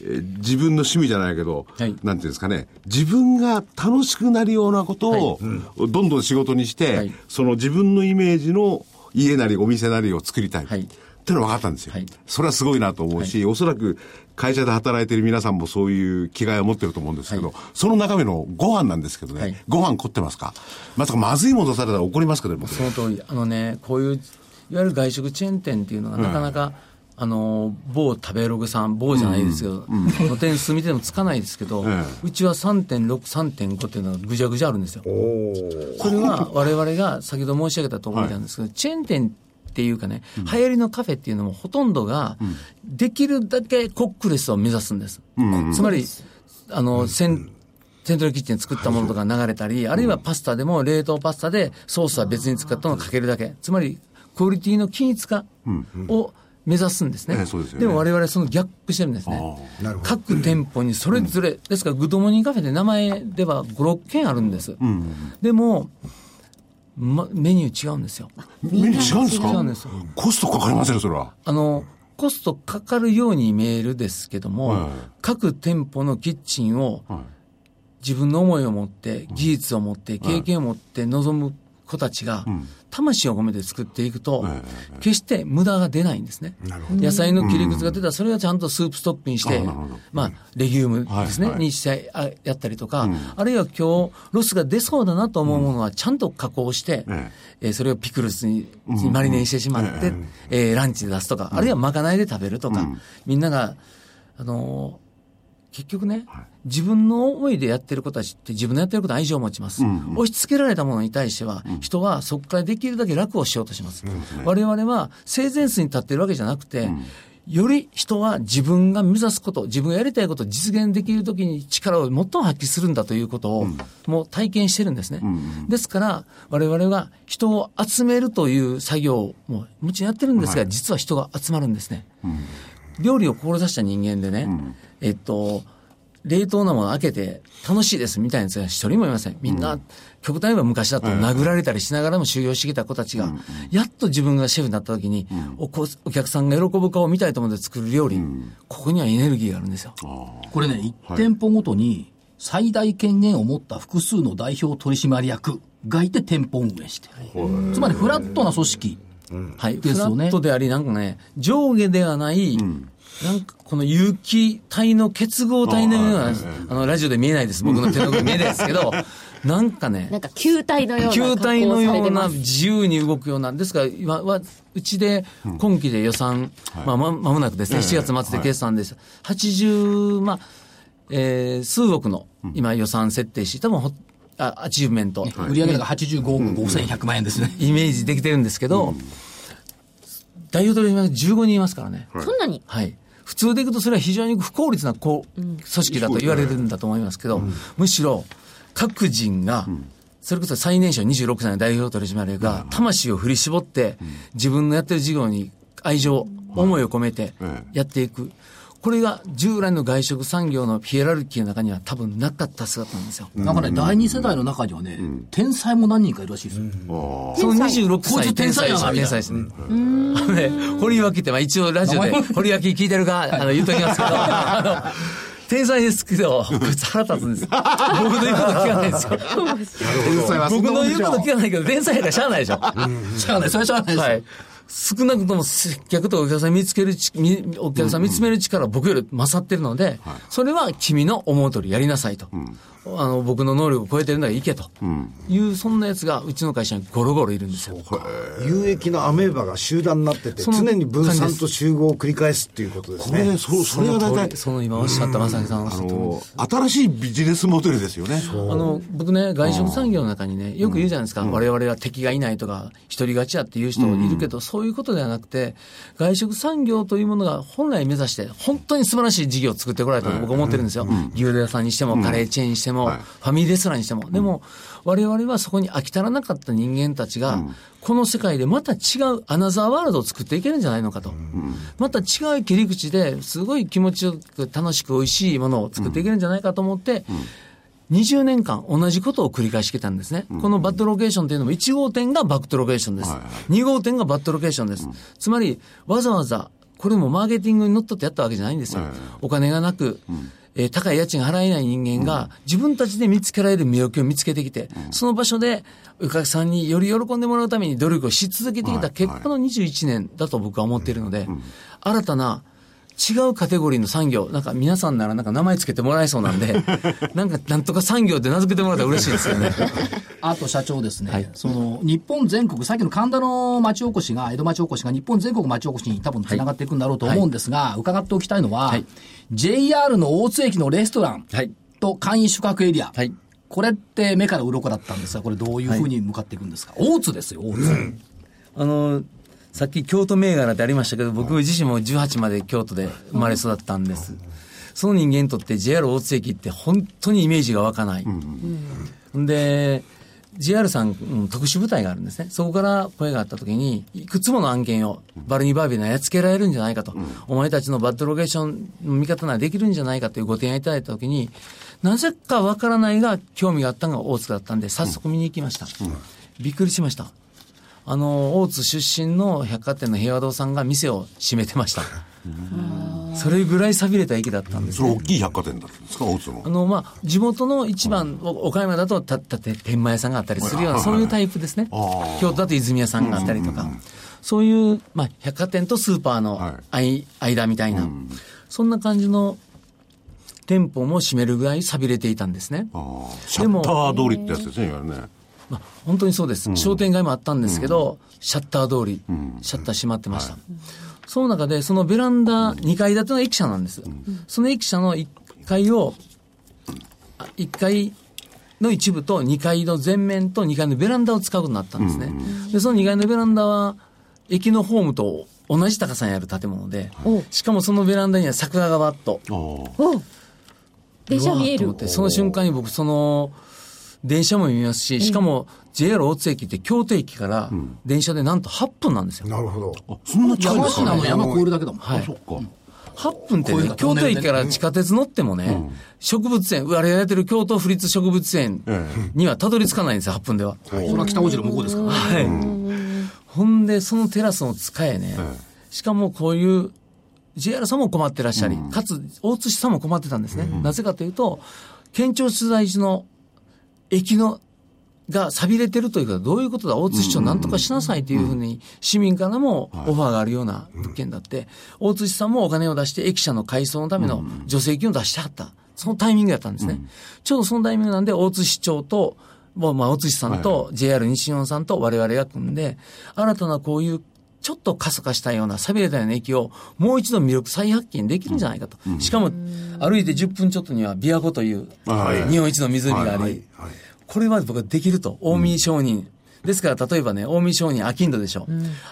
えー自分の趣味じゃないけど、はい。なんていうんですかね、自分が楽しくなるようなことを、どんどん仕事にして、はい。その自分のイメージの家なりお店なりを作りたい。はいってのが分かったんですよ、はい。それはすごいなと思うし、おそらく会社で働いている皆さんもそういう気概を持ってると思うんですけど、はい。その中身のご飯なんですけどね、はい。ご飯凝ってますか？まさかまずいもの出されたら怒りますけど、僕その通り。あのね、こういう、いわゆる外食チェーン店っていうのがなかなか、あの、某食べログさん、某じゃないですけど、の点数見てもつかないですけど、えうちは3.6、3.5っていうのがぐじゃぐじゃあるんですよ。それは我々が先ほど申し上げたところなんですけど、チェーン店っていうかね、流行りのカフェっていうのもほとんどが、できるだけコックレスを目指すんです。つまり、あの、センセントラルキッチンで作ったものとか流れたり、あるいはパスタでも冷凍パスタでソースは別に使ったのをかけるだけ。つまり、クオリティの均一化を目指すんですね。ですよね。も我々はその逆してるんですね。各店舗にそれぞれ、ですからグッドモーニングカフェで名前では5、6軒あるんです。でも、ま、メニュー違うんですよ。メニュー違うんですか？違うんですよ。コストかかりませんよ、それは。あの、コストかかるように見えるですけども、はい。各店舗のキッチンを自分の思いを持って、技術を持って、経験を持って臨む子たちが、魂を込めて作っていくと、決して無駄が出ないんですね。野菜の切り口が出たら、それはちゃんとスープストックにして、まあ、レギュームですね、にしてあやったりとか、あるいは今日、ロスが出そうだなと思うものは、ちゃんと加工して、ええ。ーそれをピクルスににマリネにしてしまって、えーランチで出すとか、あるいはまかないで食べるとか、みんなが、あのー結局ね、自分の思いでやってる子たちって自分のやってることは愛情を持ちます。押し付けられたものに対しては、人はそこからできるだけ楽をしようとします。我々は性善数に立ってるわけじゃなくて、より人は自分が目指すこと、自分がやりたいことを実現できるときに力を最も発揮するんだということを、もう体験してるんですね。ですから、我々は人を集めるという作業をももちろんやってるんですが、実は人が集まるんですね。料理を志した人間でね、えっと、冷凍なもの開けて楽しいですみたいなやつが一人もいません。みんな、極端に言えば昔だと殴られたりしながらも修行してきた子たちが、やっと自分がシェフになった時に、お客さんが喜ぶ顔を見たいと思って作る料理、ここにはエネルギーがあるんですよ。これね、1店舗ごとに最大権限を持った複数の代表取締役がいて店舗運営してる。つまりフラットな組織。はい。ですよねフラットであり、なんかね、上下ではない、なんかこの有機体の結合体のような、あの、ラジオで見えないです。僕の手の上見えないですけど、なんかね、なんか球体のような球を体のような自由に動くような、ですから、今は、うちで今期で予算、まあ、ま、まもなくですね、4月末で決算です。80、まあ、えー、数億の今予算設定し、多分ほあ、アチーブメント、売上高85億5100万円ですね。イメージできてるんですけど、代表取締役15人いますからね。そんなに？はい。普通でいくとそれは非常に不効率なこう組織だと言われるんだと思いますけど、むしろ各人が、それこそ最年少26歳の代表取締役が魂を振り絞って自分のやってる事業に愛情、思いを込めてやっていく。これが従来の外食産業のヒエラルキーの中には多分なかった姿なんですよ。なんかね、第二世代の中にはね、天才も何人かいるらしいですよ。その26こいつ歳天才やな天才ですね。あのね、堀脇って、まあ一応ラジオで、堀脇聞いてるか、あの、言うときますけど、あの、天才ですけど、こいつ腹立つんです。僕の言うこと聞かないんですよ。天才はそん僕の言うこと聞かないけど、天才やからしゃあないでしょ。しゃあない、それはしゃあないです。はい。少なくとも接客とお客さん見つけるお客さん見つめる力は僕より勝ってるので、それは君の思う通りやりなさいと。あの、僕の能力を超えてるなら行けと。いう、そんなやつがうちの会社にゴロゴロいるんですよ。有益なアメーバが集団になってて常に分散と集合を繰り返すっていうことですね。これね、そそれが大体、その今おっしゃった正木さんのす、新しいビジネスモデルですよね。あの、僕ね、外食産業の中にね、よく言うじゃないですか、我々は敵がいないとか、一人勝ちやっていう人いるけど、そういうことではなくて、外食産業というものが本来目指して、本当に素晴らしい事業を作ってこられたと僕は思ってるんですよ。牛丼屋さんにしても、カレーチェーンにしても、はい。ファミリーレストランにしても。でも、我々はそこに飽き足らなかった人間たちが、この世界でまた違うアナザーワールドを作っていけるんじゃないのかと。また違う切り口ですごい気持ちよく楽しく美味しいものを作っていけるんじゃないかと思って、20年間同じことを繰り返してきたんですね。このバッドロケーションというのも1号店がバッドロケーションです。2号店がバッドロケーションです。つまり、わざわざ、これもマーケティングに乗っ取ってやったわけじゃないんですよ。お金がなく、えー高い家賃が払えない人間が自分たちで見つけられる魅力を見つけてきて、その場所でお客さんにより喜んでもらうために努力をし続けてきた結果の21年だと僕は思っているので、新たな違うカテゴリーの産業、なんか皆さんならなんか名前つけてもらえそうなんで、なんかなんとか産業って名付けてもらったら嬉しいですよね。あと社長ですね、はいその日本全国、さっきの神田の町おこしが、江戸町おこしが日本全国町おこしに多分つながっていくんだろうと思うんですが、伺っておきたいのは、はい JR の大津駅のレストランはい。と簡易宿泊エリア、はい。これって目から鱗だったんですが、これどういうふうに向かっていくんですか、大津ですよ、大津。あの、さっき京都銘柄ってありましたけど、僕自身も18まで京都で生まれ育ったんです。その人間にとって JR 大津駅って本当にイメージが湧かない。んで、JR さん、うん特殊部隊があるんですね。そこから声があった時に、いくつもの案件をバルニーバービーにやっつけられるんじゃないかと。お前たちのバッドロケーションの見方ならできるんじゃないかというご提案いただいた時に、なぜかわからないが興味があったのが大津だったんで、早速見に行きました。びっくりしました。あの、大津出身の百貨店の平和堂さんが店を閉めてました。それぐらい寂れた駅だったんですそれ大きい百貨店だったんですか大津の。あの、まあ、地元の一番、お岡山だと、た、たって、天満屋さんがあったりするような、そういうタイプですね。京都だと泉屋さんがあったりとか、そういう、まあ、百貨店とスーパーのはい。間間みたいな、そんな感じの店舗も占めるぐらい寂れていたんですね。シャッター通りってやつですねいわゆるねまあ、本当にそうです、商店街もあったんですけど、シャッター通り、シャッター閉まってました。その中で、そのベランダ、2階建ての駅舎なんです。その駅舎の1階を、あ1階の一部と2階の前面と2階のベランダを使うことになったんですね。で、その2階のベランダは、駅のホームと同じ高さにある建物で、しかもそのベランダには桜がバッとああお。電車見える。うわーと思ってその瞬間に僕、その、電車も見ますし、しかも JR 大津駅って京都駅から電車でなんと8分なんですよ。なるほど。あそんな近いんですか山科の山越えるだけだもん。はい。そっか。8分ってね京都駅から地下鉄乗ってもね、植物園、我々やってる京都府立植物園にはたどり着かないんですよ、8分では。それは北大路の向こうですからね。はい。ほんで、そのテラスの使えね、しかもこういう JR さんも困ってらっしゃり、かつ大津市さんも困ってたんですね。なぜかというと、県庁所在地の駅のが錆びれてるというか、どういうことだ、大津市長なんとかしなさいというふうに、市民からもオファーがあるような物件だって、大津市さんもお金を出して駅舎の改装のための助成金を出してはった。そのタイミングだったんですね。ちょうどそのタイミングなんで、大津市長と、まあ、大津市さんと JR 西日本さんと我々が組んで、新たなこういうちょっと過疎化したような、錆びれたような駅をもう一度魅力再発見できるんじゃないかと。しかも、歩いて10分ちょっとには琵琶湖というはい。日本一の湖があり、これは僕はできると。近江商人。ですから、例えばね、近江商人、秋人でしょ。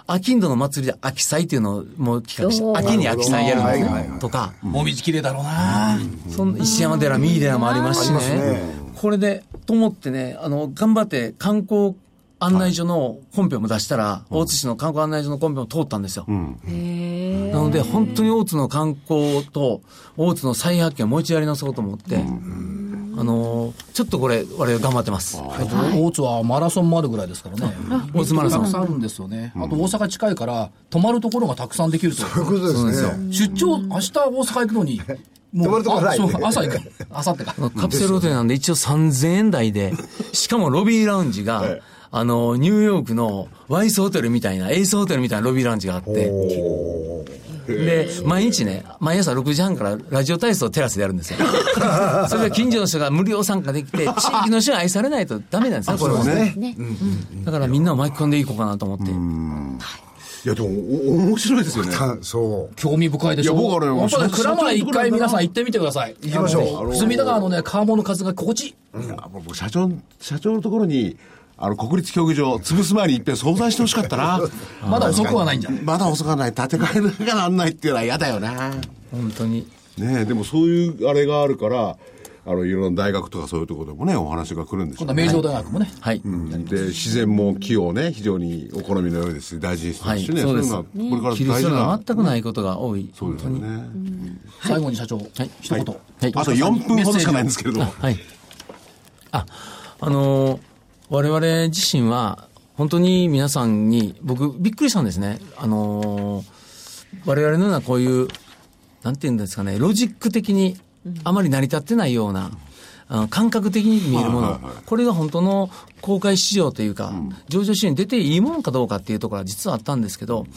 秋人の祭りで秋祭っていうのをもう企画して、秋に秋祭やるんですはいはいはい。ねとか、もみじ綺麗だろうな。その石山寺、三井寺もありますしねね。これで、と思ってね、あの、頑張って観光案内所のコンペも出したら、大津市の観光案内所のコンペも通ったんですよ。なので、本当に大津の観光と、大津の再発見をもう一度やり直そうと思って、あのーちょっとこれ、我々頑張ってます。あと大津はマラソンもあるぐらいですからね。大津マラソンたくさんあるんですよね。あと大阪近いから、泊まるところがたくさんできると。そういうことですね出張、明日大阪行くのに、も泊まるとこないあそう朝行く。朝ってか。カプセルホテルなんで一応3000円台で、しかもロビーラウンジが、あの、ニューヨークのワイスホテルみたいな、エースホテルみたいなロビーラウンジがあって、で、毎日ね、毎朝6時半からラジオ体操をテラスでやるんですよ。それで近所の人が無料参加できて、地域の人に愛されないとダメなんですね、これはね。ねだからみんなを巻き込んでいこうかなと思って。いやでもお面白いですよねたそう興味深いでしょ？いや僕はね本当ね、社長蔵前一回皆さん行ってみてください。行きましょう隅田川のね、川面の風が心地いい。いやもう僕社長社長のところにあの国立競技場潰す前に一遍相談してほしかったな。まだ遅くはないんじゃない？まだ遅かない。建て替えなきゃなんないっていうのは嫌だよな。本当に。ねえでもそういうあれがあるからあのいろんな大学とかそういうところでもねお話が来るんでしょうね。今度は名城大学もね。はい。で自然も木をね非常にお好みのようですし大事にしてますしね、はい。そうです。いうのはこれから大事なが全くないことが多い。そうですよね、最後に社長、一言。はい。あと4分ほどしかないんですけれども。はい。あ、あのー我々自身は、本当に皆さんに、僕、びっくりしたんですね。あのー我々のようなこういう、なんていうんですかね、ロジック的にあまり成り立ってないような、あの感覚的に見えるもの、これが本当の公開市場というか、上場市場に出ていいものかどうかっていうところは実はあったんですけど、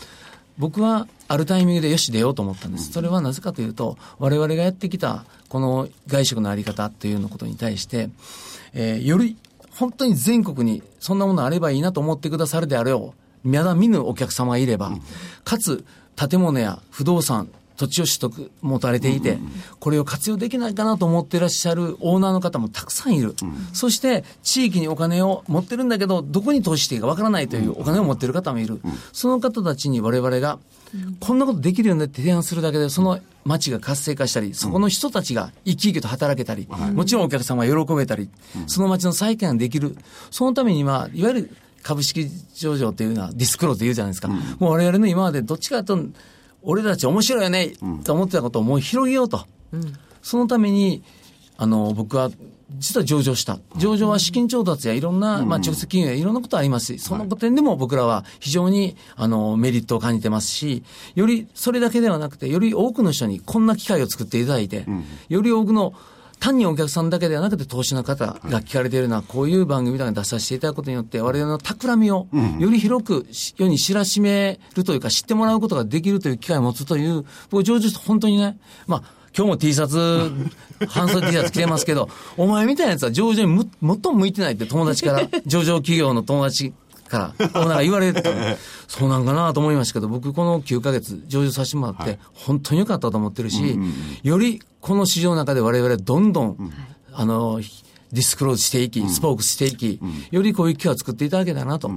僕はあるタイミングでよし出ようと思ったんです。それはなぜかというと、我々がやってきたこの外食のあり方というようなことに対して、えーより本当に全国にそんなものあればいいなと思ってくださるであれよう、まだ見ぬお客様がいれば、かつ建物や不動産、土地を取得持たれていて、これを活用できないかなと思ってらっしゃるオーナーの方もたくさんいる。そして、地域にお金を持ってるんだけど、どこに投資していいかわからないというお金を持ってる方もいる。その方たちに我々が、こんなことできるよねって提案するだけで、その街が活性化したり、そこの人たちが生き生きと働けたり、もちろんお客様が喜べたり、その街の再建ができる。そのためには、いわゆる株式上場というのはディスクローズというじゃないですか。もう我々の今までどっちかというと、俺たち面白いよね、と思ってたことをもう広げようと。そのために、あの、僕は実は上場した。上場は資金調達やいろんな、まあ直接金融やいろんなことあります。し、その点でも僕らは非常に、あの、メリットを感じてますし、よりそれだけではなくて、より多くの人にこんな機会を作っていただいて、より多くの、単にお客さんだけではなくて投資の方が聞かれているのは、こういう番組とかに出させていただくことによって、我々の企みをより広くし世に知らしめるというか、知ってもらうことができるという機会を持つという、僕、上場して本当にね、まあ、今日も T シャツ、半袖 T シャツ着てますけど、お前みたいなやつは上場にむ最も向いてないって友達から、上場企業の友達から、オーナーが言われてたそうなんかなと思いましたけど、僕この9ヶ月上場させてもらって、本当に良かったと思ってるし、よりこの市場の中で我々どんどん、あの、ディスクローズしていき、スポークスしていき、よりこういう機会を作っていただけたらなと。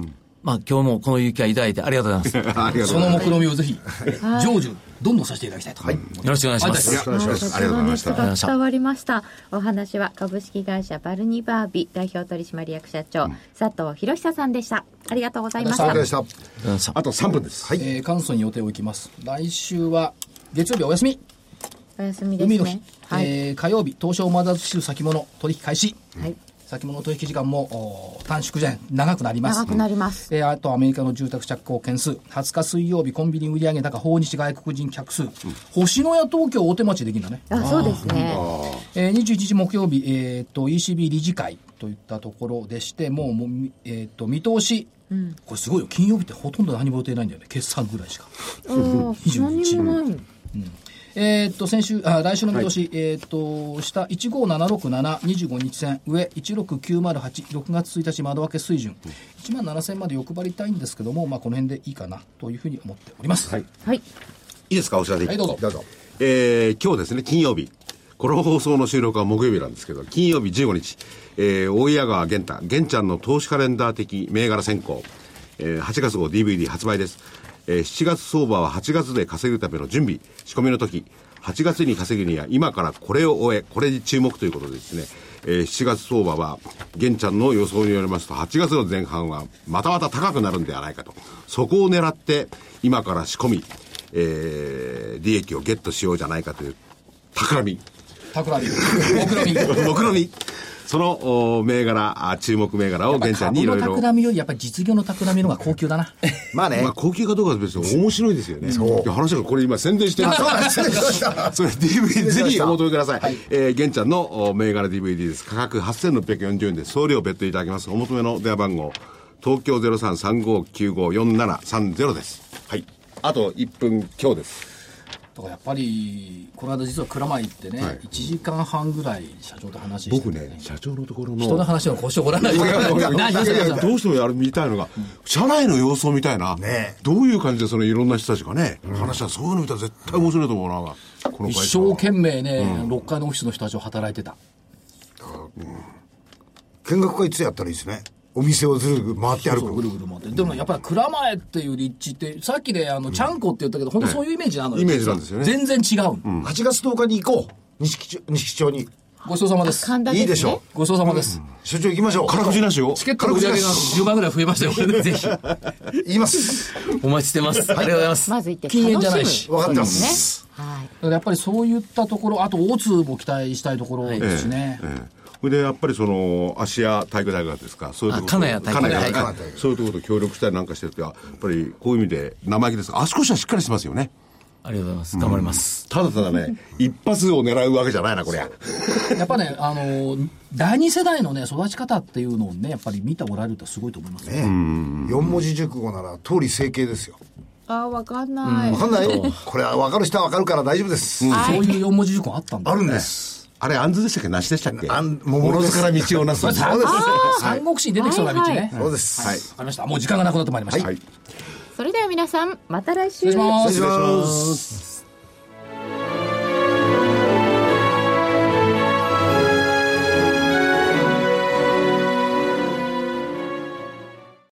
まあ今日もこのいう機会いただいてありがとうございます。そ。の目論見みをぜひ、成就、どんどんさせていただきたいと。はい。よろしくお願いします。よろしくお願いします。ありがとうございました伝わりましたお話は株式会社バルニバービ代表取締役社長、佐藤博久さんでしたありがとうございましおたあと3分です。はい。えー、関東に予定をいきます。来週は、月曜日お休み。お休みです海の日ね。はい、えー火曜日、東証マザーズ指数先物取引開始。はい先物取引時間もお短縮じゃ長くなります。長くなります、えーあとアメリカの住宅着工件数、20日水曜日コンビニ売上高、訪日外国人客数、星のや東京大手町できるんだね。あそうですね。えー、21日木曜日、えー、と ECB 理事会といったところでして、もうもう、みえー、と見通し、これすごいよ、金曜日ってほとんど何も予定ないんだよね、決算ぐらいしか。何もないえーっと、先週、あ、来週の見通し、えーっと、下、15767、25日線、上、16908、6月1日窓開け水準、1万7000まで欲張りたいんですけども、まあ、この辺でいいかな、というふうに思っております。はい。はいいいですか、お知らせ。はい、どうぞ。どうぞえー今日ですね、金曜日。この放送の収録は木曜日なんですけど、金曜日15日、えー大谷川玄太、玄ちゃんの投資カレンダー的銘柄選考、えー8月号 DVD 発売です。えー7月相場は8月で稼ぐための準備、仕込みの時、8月に稼ぐには今からこれを終え、これに注目ということでですね、えー7月相場は、玄ちゃんの予想によりますと、8月の前半はまたまた高くなるんではないかと。そこを狙って、今から仕込み、えー利益をゲットしようじゃないかという、企み。企み。目論み。目論み。その、お銘柄、あ注目銘柄を玄ちゃんにいろいろ。株の企みよりやっぱり実業の企みの方が高級だな。まあねまあ、高級かどうかは別に面白いですよね。そう。話がこれ今宣伝してるそうなんです それ DVD ぜひお求めください。はいえー、玄ちゃんのお銘柄 DVD です。価格8640円で送料別途いただきます。お求めの電話番号、東京0335954730です。はい。あと1分今日です。だからやっぱり、この間実は蔵前行ってね、はい。1時間半ぐらい社長と話してて、僕ね、社長のところの。人の話を腰を折らない。どうしてもやる見たいのが、社内の様子を見たいな、ね。どういう感じでそのいろんな人たちがね、話したそういうの見たら絶対面白いと思うな、この会一生懸命ね、6階のオフィスの人たちを働いてた。見学会いつやったらいいですね？お店をずるぐる回って歩くぐるぐる回って。でもやっぱり蔵前っていう立地って、さっきであの、ちゃんこって言ったけど、本当そういうイメージなのよ。イメージなんですよね全然違う。8月10日に行こう錦町錦町にごちそうさまです。神田ですねいいでしょごちそうさまです。所長行きましょう辛口なしよ。チケットの売り上げが10倍ぐらい増えましたよ。ぜひ。言いますお待ちしてます。ありがとうございます。まず行って禁煙じゃない楽しむ分かってますですねはいやっぱりそういったところ、あと大津も期待したいところですしね。ええそれでやっぱりその芦屋体育大学ですかそういうところあ金谷体育大学。そういうところと協力したりなんかしてるとやっぱりこういう意味で生意気ですが足腰はしっかりしてますよね。ありがとうございます。頑張ります。ただただね一発を狙うわけじゃないなこりゃ。やっぱね、あの、第二世代のね、育ち方っていうのをね、やっぱり見ておられるとすごいと思いますね。ね4文字熟語なら通り整形ですよ。あーわかんない、分かんない。これは分かる人は分かるから大丈夫です。そういう四文字熟語あったんだ。あるんですあれ、あんずでしたっけなしでしたっけあんものずから道をなす。そうですはい。三国志に出てきそうな道ね。そうですはいわかりました。もう時間がなくなってまいりました。はい。それでは皆さんまた来週。失礼します